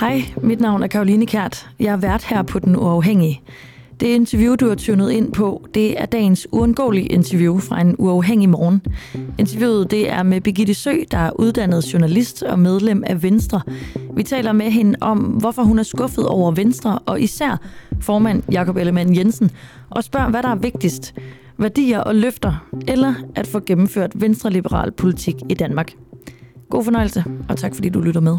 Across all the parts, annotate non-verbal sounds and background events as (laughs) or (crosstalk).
Hej, mit navn er Karoline Kært. Jeg er vært her på Den Uafhængige. Det interview, du har tunet ind på, det er dagens uundgåelige interview fra en uafhængig morgen. Interviewet det er med Birgitte Sø, der er uddannet journalist og medlem af Venstre. Vi taler med hende om, hvorfor hun er skuffet over Venstre, og især formand Jakob Ellemann Jensen, og spørger, hvad der er vigtigst. Værdier og løfter, eller at få gennemført venstreliberal politik i Danmark. God fornøjelse, og tak fordi du lytter med.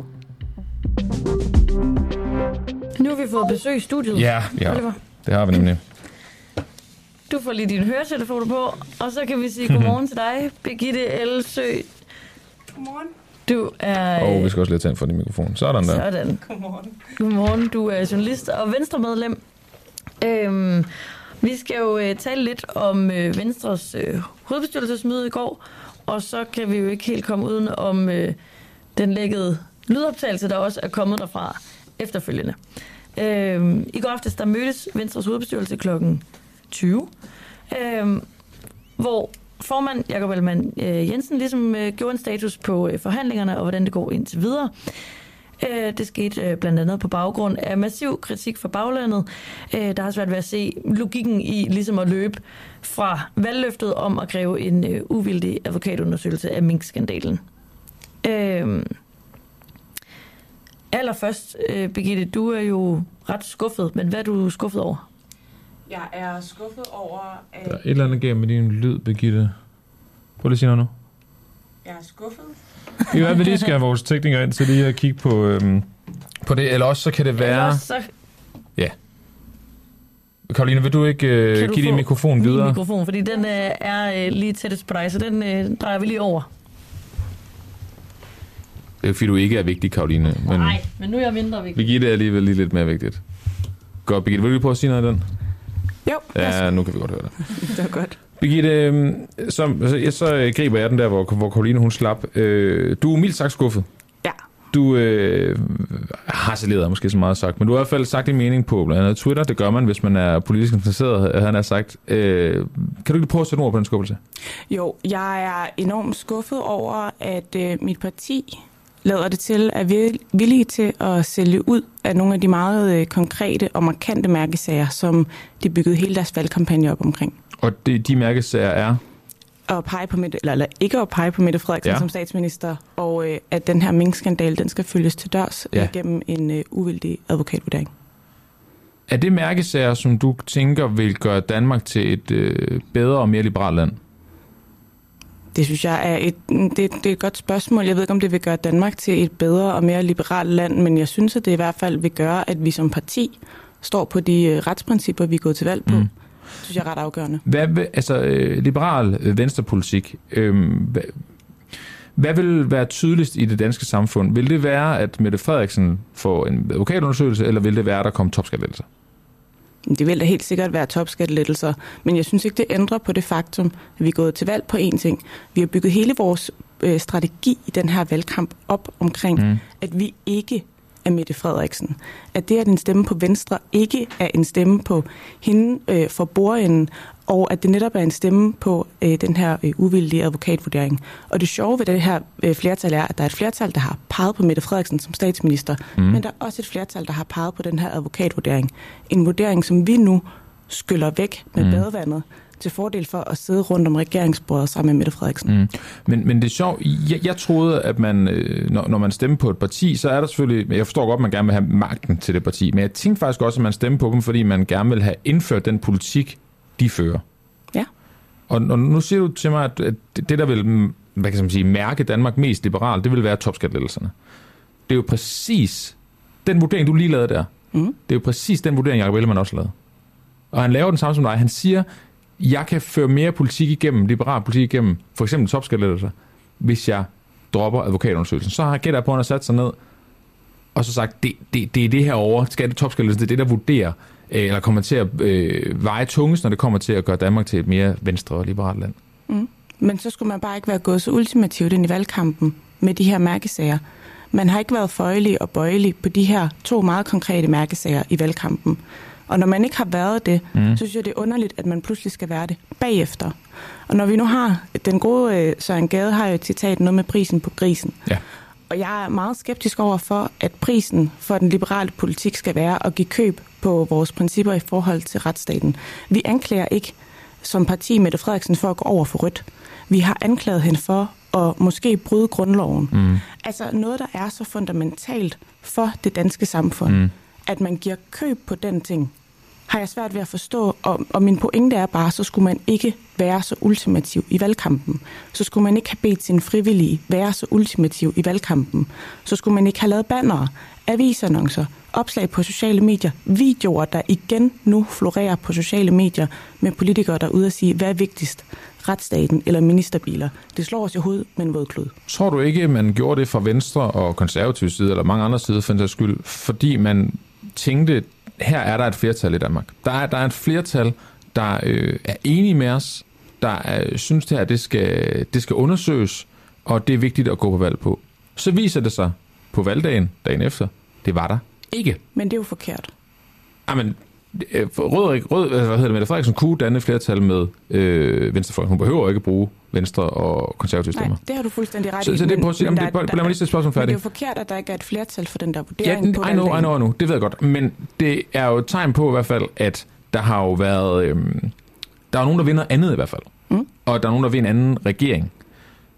Nu har vi fået besøg i studiet. Ja, ja. Oliver. Det har vi nemlig. Du får lige dine høretelefoner på, og så kan vi sige godmorgen til dig, Birgitte Elsø. Godmorgen. Du er... Og vi skal også lige tænde for din mikrofon. Sådan der. Sådan. Godmorgen. Godmorgen, du er journalist og venstremedlem. Øhm, vi skal jo øh, tale lidt om øh, Venstres øh, hovedbestyrelsesmøde i går, og så kan vi jo ikke helt komme uden om øh, den lækkede lydoptagelse, der også er kommet derfra efterfølgende. Øhm, I går aftes, der mødtes Venstres hovedbestyrelse kl. 20, øhm, hvor formand Jakob Ellemann øh, Jensen ligesom øh, gjorde en status på øh, forhandlingerne og hvordan det går indtil videre. Øh, det skete øh, blandt andet på baggrund af massiv kritik fra baglandet. Øh, der har svært ved at se logikken i ligesom at løbe fra valgløftet om at kræve en uvildig advokatundersøgelse af Mink-skandalen. Øh, allerførst, Birgitte, du er jo ret skuffet, men hvad er du skuffet over? Jeg er skuffet over, at Der er et eller andet galt med din lyd, Birgitte. Prøv lige at sige noget nu. Jeg er skuffet. Vi kan være, at vi lige skal have vores teknikere ind til lige at kigge på, øhm, på det. Eller også så kan det være... Ellers så Karoline, vil du ikke øh, Kan du give din mikrofon min videre? mikrofon, fordi den øh, er øh, lige tættest på dig, så den øh, drejer vi lige over. Det er fordi, du ikke er vigtig, Karoline. Men Nej, men nu er jeg mindre vigtig. Birgitte er alligevel lige lidt mere vigtigt. Godt, Birgitte. Vil du lige prøve at sige noget af den? Jo, Ja, nu kan vi godt høre det. (laughs) det var godt. Birgitte, øh, så, så, jeg, så griber jeg den der, hvor, hvor Karoline hun slap. Øh, du er mildt sagt skuffet. Ja. Du øh, har saleret måske så meget sagt, men du har i hvert fald sagt din mening på blandt andet Twitter. Det gør man, hvis man er politisk interesseret, han har sagt. Øh, kan du ikke prøve at sætte ord på den skuffelse? Jo, jeg er enormt skuffet over, at øh, mit parti lader det til, at er villige til at sælge ud af nogle af de meget øh, konkrete og markante mærkesager, som de byggede hele deres valgkampagne op omkring. Og det, de mærkesager er... at pege på Mette, eller, eller ikke at pege på Mette Frederiksen Ja. som statsminister, og øh, at den her minkskandal, den skal følges til dørs Ja. ja. gennem en øh, uvildig advokatvurdering. Er det mærkesager, som du tænker vil gøre Danmark til et øh, bedre og mere liberalt land? Det synes jeg er et, det, det er et godt spørgsmål. Jeg ved ikke, om det vil gøre Danmark til et bedre og mere liberalt land, men jeg synes, at det i hvert fald vil gøre, at vi som parti står på de øh, retsprincipper, vi er gået til valg på. Mm. Det synes jeg er ret afgørende. Hvad, altså, øh, liberal øh, venstrepolitik, øh, hvad, hvad vil være tydeligst i det danske samfund? Vil det være, at Mette Frederiksen får en advokatundersøgelse, eller vil det være, at der kommer topskattelettelser? Det vil da helt sikkert være topskattelettelser, men jeg synes ikke, det ændrer på det faktum, at vi er gået til valg på én ting. Vi har bygget hele vores øh, strategi i den her valgkamp op omkring, mm. at vi ikke er Mette Frederiksen. At det, at en stemme på Venstre ikke er en stemme på hende øh, for bordenden, og at det netop er en stemme på øh, den her øh, uvildige advokatvurdering. Og det sjove ved det her øh, flertal er, at der er et flertal, der har peget på Mette Frederiksen som statsminister, Mm. men der er også et flertal, der har peget på den her advokatvurdering. En vurdering, som vi nu skyller væk med mm. badevandet til fordel for at sidde rundt om regeringsbordet sammen med Mette Frederiksen. Mm. Men, men det er sjovt. Jeg, jeg troede, at man, øh, når, når man stemmer på et parti, så er der selvfølgelig... Jeg forstår godt, at man gerne vil have magten til det parti, men jeg tænkte faktisk også, at man stemmer på dem, fordi man gerne vil have indført den politik, de fører. Ja. Og, og nu siger du til mig, at det, der vil mm, hvad kan man sige, mærke Danmark mest liberalt, det vil være topskattelettelserne. Det er jo præcis den vurdering, du lige lavede der. Mm. Det er jo præcis den vurdering, Jacob Ellemann også lavede. Og han laver den samme som dig. Han siger, jeg kan føre mere politik igennem, liberal politik igennem, for eksempel topskattelettelser, hvis jeg dropper advokatundersøgelsen. Så har jeg gætter på, at han har sat sig ned, og så sagt, det, det, det er det her over, skatte det er det, der vurderer, øh, eller kommer til at øh, veje tungest, når det kommer til at gøre Danmark til et mere venstre og liberalt land. Mm. Men så skulle man bare ikke være gået så ultimativt ind i valgkampen med de her mærkesager. Man har ikke været føjelig og bøjelig på de her to meget konkrete mærkesager i valgkampen. Og når man ikke har været det, mm. så synes jeg, det er underligt, at man pludselig skal være det bagefter. Og når vi nu har, den gode øh, Søren Gade har jo et citat, noget med prisen på grisen. Ja. Og jeg er meget skeptisk over for, at prisen for den liberale politik skal være at give køb på vores principper i forhold til retsstaten. Vi anklager ikke som parti Mette Frederiksen for at gå over for rødt. Vi har anklaget hende for at måske bryde grundloven. Mm. Altså noget, der er så fundamentalt for det danske samfund, mm. at man giver køb på den ting, har jeg svært ved at forstå. Og, og min pointe er bare, så skulle man ikke være så ultimativ i valgkampen. Så skulle man ikke have bedt sin frivillige være så ultimativ i valgkampen. Så skulle man ikke have lavet bannere, avisannoncer, opslag på sociale medier, videoer, der igen nu florerer på sociale medier med politikere, der er ude og sige, hvad er vigtigst? retsstaten eller ministerbiler. Det slår os i hovedet med en vådklud. Tror du ikke, man gjorde det fra Venstre og konservativ side, eller mange andre sider for skyld, fordi man tænkte, her er der et flertal i Danmark. Der er, der er et flertal, der øh, er enige med os, der er, synes, det her det skal, det skal undersøges, og det er vigtigt at gå på valg på. Så viser det sig på valgdagen, dagen efter, det var der ikke. Men det er jo forkert. Jamen, Øh, rød, rød, hvad hedder det, Mette Frederiksen kunne danne flertal med øh, Venstrefolk. Hun behøver ikke bruge Venstre og konservative stemmer. Nej, det har du fuldstændig ret så, i. Så det er på at sige, lad mig lige stille spørgsmål færdigt. Men det er jo forkert, at der ikke er et flertal for den der vurdering ja, på I know, I know, I know, det ved jeg godt. Men det er jo et tegn på i hvert fald, at der har jo været... Øhm, der er nogen, der vinder andet i hvert fald. Mm. Og der er nogen, der vinder en anden regering.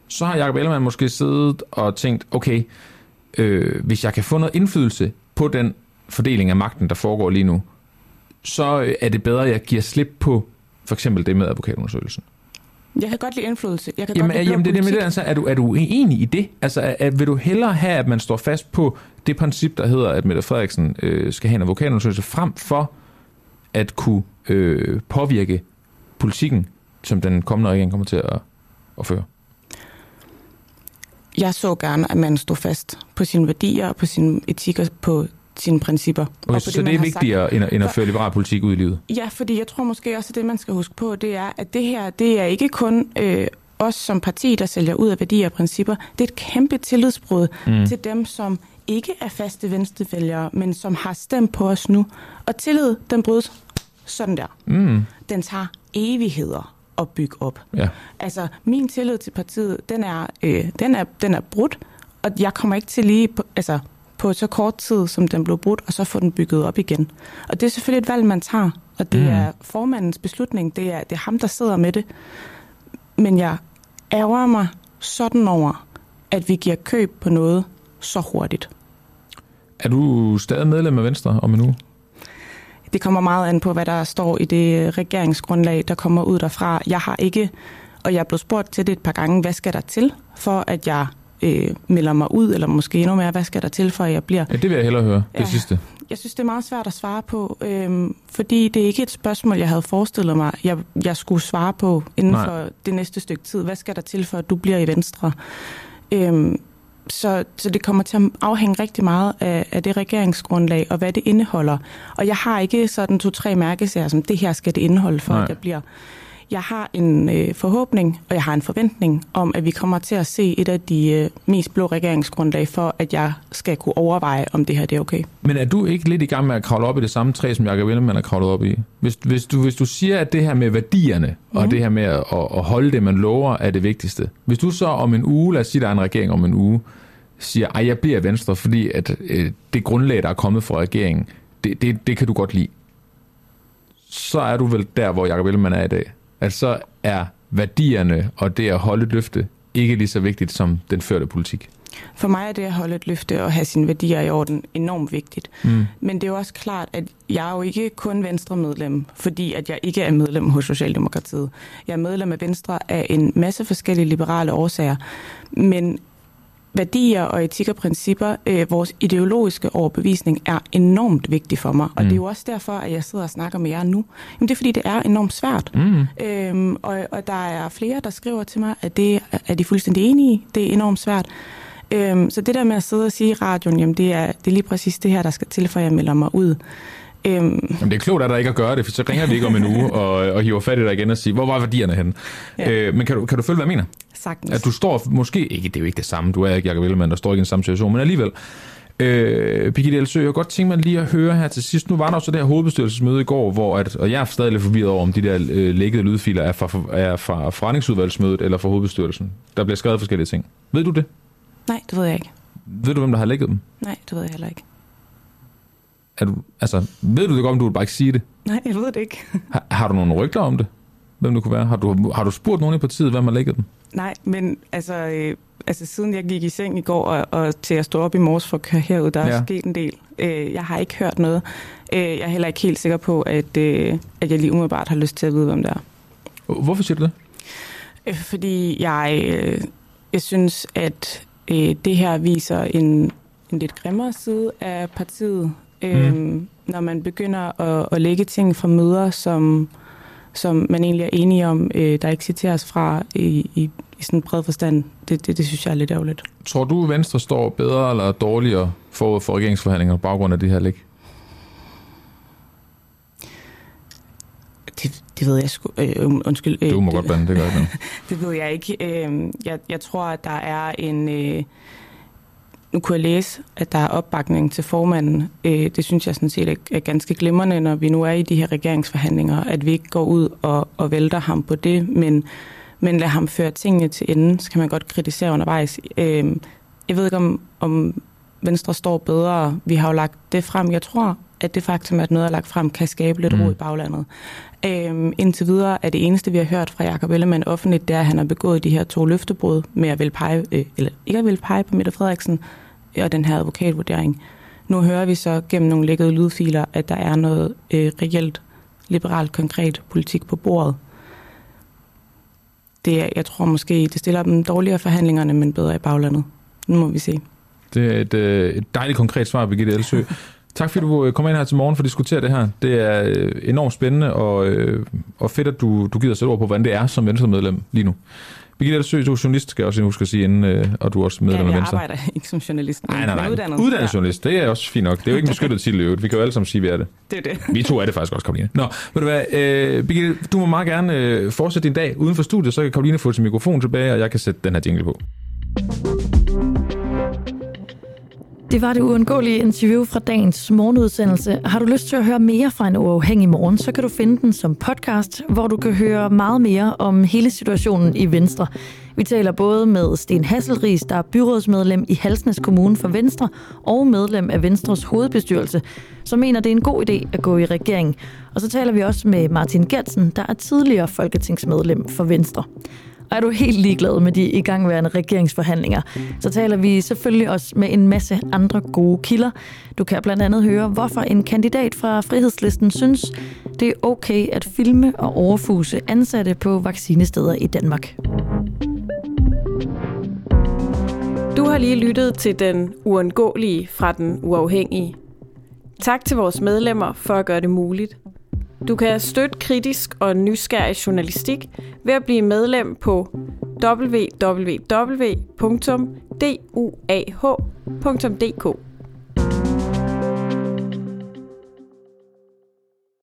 Så har Jacob Ellemann måske siddet og tænkt, okay, øh, hvis jeg kan få noget indflydelse på den fordeling af magten, der foregår lige nu, så øh, er det bedre, at jeg giver slip på for eksempel det med advokatundersøgelsen. Jeg kan godt lide indflydelse. Jeg kan jamen, godt lide jamen det er det med det, altså, er du, er du enig i det? Altså, er, vil du hellere have, at man står fast på det princip, der hedder, at Mette Frederiksen øh, skal have en advokatundersøgelse, frem for at kunne øh, påvirke politikken, som den kommende regering kommer til at, at føre? Jeg så gerne, at man stod fast på sine værdier, på sin etik og på sine principper. Okay, og så det, det er vigtigere end, end at føre liberal politik ud i livet? Ja, fordi jeg tror måske også, at det, man skal huske på, det er, at det her, det er ikke kun øh, os som parti, der sælger ud af værdier og principper. Det er et kæmpe tillidsbrud mm. til dem, som ikke er faste venstrevælgere, men som har stemt på os nu. Og tillid, den brydes sådan der. Mm. Den tager evigheder at bygge op. Ja. Altså, min tillid til partiet, den er, øh, den er, den er brudt, og jeg kommer ikke til lige, på, altså, på så kort tid, som den blev brudt, og så få den bygget op igen. Og det er selvfølgelig et valg, man tager, og det mm. er formandens beslutning. Det er, det er ham, der sidder med det. Men jeg ærger mig sådan over, at vi giver køb på noget så hurtigt. Er du stadig medlem af Venstre om en uge? Det kommer meget an på, hvad der står i det regeringsgrundlag, der kommer ud derfra. Jeg har ikke, og jeg er blevet spurgt til det et par gange, hvad skal der til, for at jeg øh, melder mig ud, eller måske endnu mere, hvad skal der til, for at jeg bliver... Ja, det vil jeg hellere høre, det ja, sidste. Jeg synes, det er meget svært at svare på, øh, fordi det er ikke et spørgsmål, jeg havde forestillet mig, jeg, jeg skulle svare på inden Nej. for det næste stykke tid. Hvad skal der til, for at du bliver i Venstre? Øh, så, så det kommer til at afhænge rigtig meget af, af det regeringsgrundlag, og hvad det indeholder. Og jeg har ikke sådan to-tre mærkesager, som det her skal det indeholde, for Nej. at jeg bliver... Jeg har en øh, forhåbning, og jeg har en forventning om, at vi kommer til at se et af de øh, mest blå regeringsgrundlag for, at jeg skal kunne overveje, om det her det er okay. Men er du ikke lidt i gang med at kravle op i det samme træ, som Jacob Ellemann har kravlet op i? Hvis, hvis, du, hvis du siger, at det her med værdierne, mm. og mhm. det her med at, at holde det, man lover, er det vigtigste. Hvis du så om en uge, lad os sige, der er en regering om en uge, siger, at jeg bliver venstre, fordi at øh, det grundlag, der er kommet fra regeringen, det, det, det kan du godt lide. Så er du vel der, hvor Jacob Ellemann er i dag at så er værdierne og det at holde et løfte ikke lige så vigtigt som den førte politik. For mig er det at holde et løfte og have sine værdier i orden enormt vigtigt. Mm. Men det er jo også klart, at jeg er jo ikke kun Venstre-medlem, fordi at jeg ikke er medlem hos Socialdemokratiet. Jeg er medlem af Venstre af en masse forskellige liberale årsager. Men værdier og etik og principper, øh, vores ideologiske overbevisning, er enormt vigtig for mig. Og mm. det er jo også derfor, at jeg sidder og snakker med jer nu. Jamen, det er fordi, det er enormt svært. Mm. Øhm, og, og der er flere, der skriver til mig, at det er de fuldstændig enige i. Det er enormt svært. Øhm, så det der med at sidde og sige i radioen, jamen det er, det er lige præcis det her, der skal til, for jeg melder mig ud. Øhm. Jamen, det er klogt, at der ikke at gøre det, for så ringer vi ikke om en uge (laughs) og, og hiver fat i dig igen og siger, hvor var værdierne henne? Ja. Øh, men kan du, kan du følge, hvad jeg mener? Sagtens. At du står måske, ikke, det er jo ikke det samme, du er ikke Jacob Ellemann, der står ikke i den samme situation, men alligevel, Øh, Birgitte Elsø, jeg kunne godt tænke mig lige at høre her til sidst. Nu var der også det her hovedbestyrelsesmøde i går, hvor at, og jeg er stadig lidt forvirret over, om de der øh, lækkede lydfiler er fra, er fra forretningsudvalgsmødet eller fra hovedbestyrelsen. Der bliver skrevet forskellige ting. Ved du det? Nej, det ved jeg ikke. Ved du, hvem der har lækket dem? Nej, det ved jeg heller ikke. Er du, altså, ved du det godt, om du vil bare ikke sige det? Nej, jeg ved det ikke. Har, har du nogle rygter om det? Hvem det kunne være? Har du, har du spurgt nogen i partiet, hvem har lækket dem? Nej, men altså, øh, altså siden jeg gik i seng i går, og, og til at stå op i morges for at køre herud, der er Ja. sket en del. Øh, jeg har ikke hørt noget. Øh, jeg er heller ikke helt sikker på, at, øh, at jeg lige umiddelbart har lyst til at vide, hvem det er. Hvorfor siger du det? Øh, fordi jeg, øh, jeg synes, at øh, det her viser en, en lidt grimmere side af partiet. Øh, Når man begynder at, at lægge ting fra møder, som, som man egentlig er enige om, øh, der ikke citeres fra i, i, i sådan en bred forstand. Det, det, det synes jeg er lidt ærgerligt. Tror du, Venstre står bedre eller dårligere forud for regeringsforhandlinger på baggrund af det her læk? Det, det ved jeg sgu. Øh, undskyld. Øh, Du må det, godt bande, det gør ikke noget. (laughs) Det ved jeg ikke. Øh, jeg, jeg tror, at der er en... Øh, nu kunne jeg læse, at der er opbakning til formanden. Øh, det synes jeg sådan set er, ganske glimrende, når vi nu er i de her regeringsforhandlinger, at vi ikke går ud og, og vælter ham på det, men, men lad ham føre tingene til enden, så kan man godt kritisere undervejs. Øh, jeg ved ikke, om, om Venstre står bedre. Vi har jo lagt det frem. Jeg tror, at det faktum, at noget er lagt frem, kan skabe lidt Mm. ro i baglandet. Øhm, indtil videre er det eneste, vi har hørt fra Jacob Ellemann offentligt, det er, at han har begået de her to løftebrud med at ville pege, øh, eller ikke at ville pege på Mette Frederiksen og den her advokatvurdering. Nu hører vi så gennem nogle lækkede lydfiler, at der er noget øh, reelt liberalt, konkret politik på bordet. Det er, jeg tror måske, det stiller dem dårligere forhandlingerne, men bedre i baglandet. Nu må vi se. Det er et, øh, et dejligt konkret svar, Birgitte Elsø. (laughs) Tak fordi du øh, kom ind her til morgen for at diskutere det her. Det er øh, enormt spændende og, øh, og fedt, at du, du gider sætte ord på, hvordan det er som Venstre-medlem lige nu. Birgitte Elsø, du er journalist, skal jeg også huske at sige inden, og du er også medlem ja, af jeg Venstre. arbejder ikke som journalist, men Nej, nej, nej. uddannet. Uddannet journalist, det er også fint nok. Det er jo ikke en beskyttet titel øvrigt. Vi kan jo alle sammen sige, at vi er det. Det er det. Vi to er det faktisk også, Karoline. Nå, ved du hvad, øh, Birgitte, du må meget gerne øh, fortsætte din dag uden for studiet, så kan Karoline få sin mikrofon tilbage, og jeg kan sætte den her jingle på. Det var det uundgåelige interview fra dagens morgenudsendelse. Har du lyst til at høre mere fra en uafhængig morgen, så kan du finde den som podcast, hvor du kan høre meget mere om hele situationen i Venstre. Vi taler både med Sten Hasselris, der er byrådsmedlem i Halsnæs Kommune for Venstre, og medlem af Venstres hovedbestyrelse, som mener, det er en god idé at gå i regering. Og så taler vi også med Martin Gertsen, der er tidligere folketingsmedlem for Venstre. Og er du helt ligeglad med de igangværende regeringsforhandlinger, så taler vi selvfølgelig også med en masse andre gode kilder. Du kan blandt andet høre, hvorfor en kandidat fra Frihedslisten synes, det er okay at filme og overfuse ansatte på vaccinesteder i Danmark. Du har lige lyttet til den uundgåelige fra den uafhængige. Tak til vores medlemmer for at gøre det muligt. Du kan støtte kritisk og nysgerrig journalistik ved at blive medlem på www.duah.dk.